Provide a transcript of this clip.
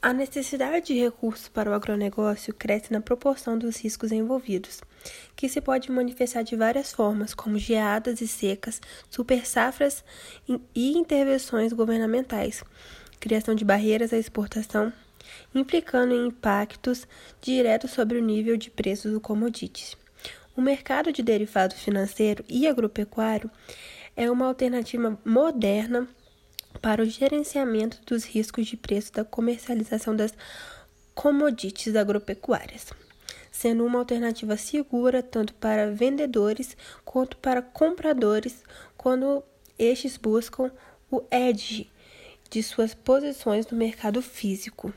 A necessidade de recursos para o agronegócio cresce na proporção dos riscos envolvidos, que se pode manifestar de várias formas, como geadas e secas, supersafras e intervenções governamentais, criação de barreiras à exportação, implicando em impactos diretos sobre o nível de preços do commodities. O mercado de derivado financeiro e agropecuário é uma alternativa moderna para o gerenciamento dos riscos de preço da comercialização das commodities agropecuárias, sendo uma alternativa segura tanto para vendedores quanto para compradores quando estes buscam o edge de suas posições no mercado físico.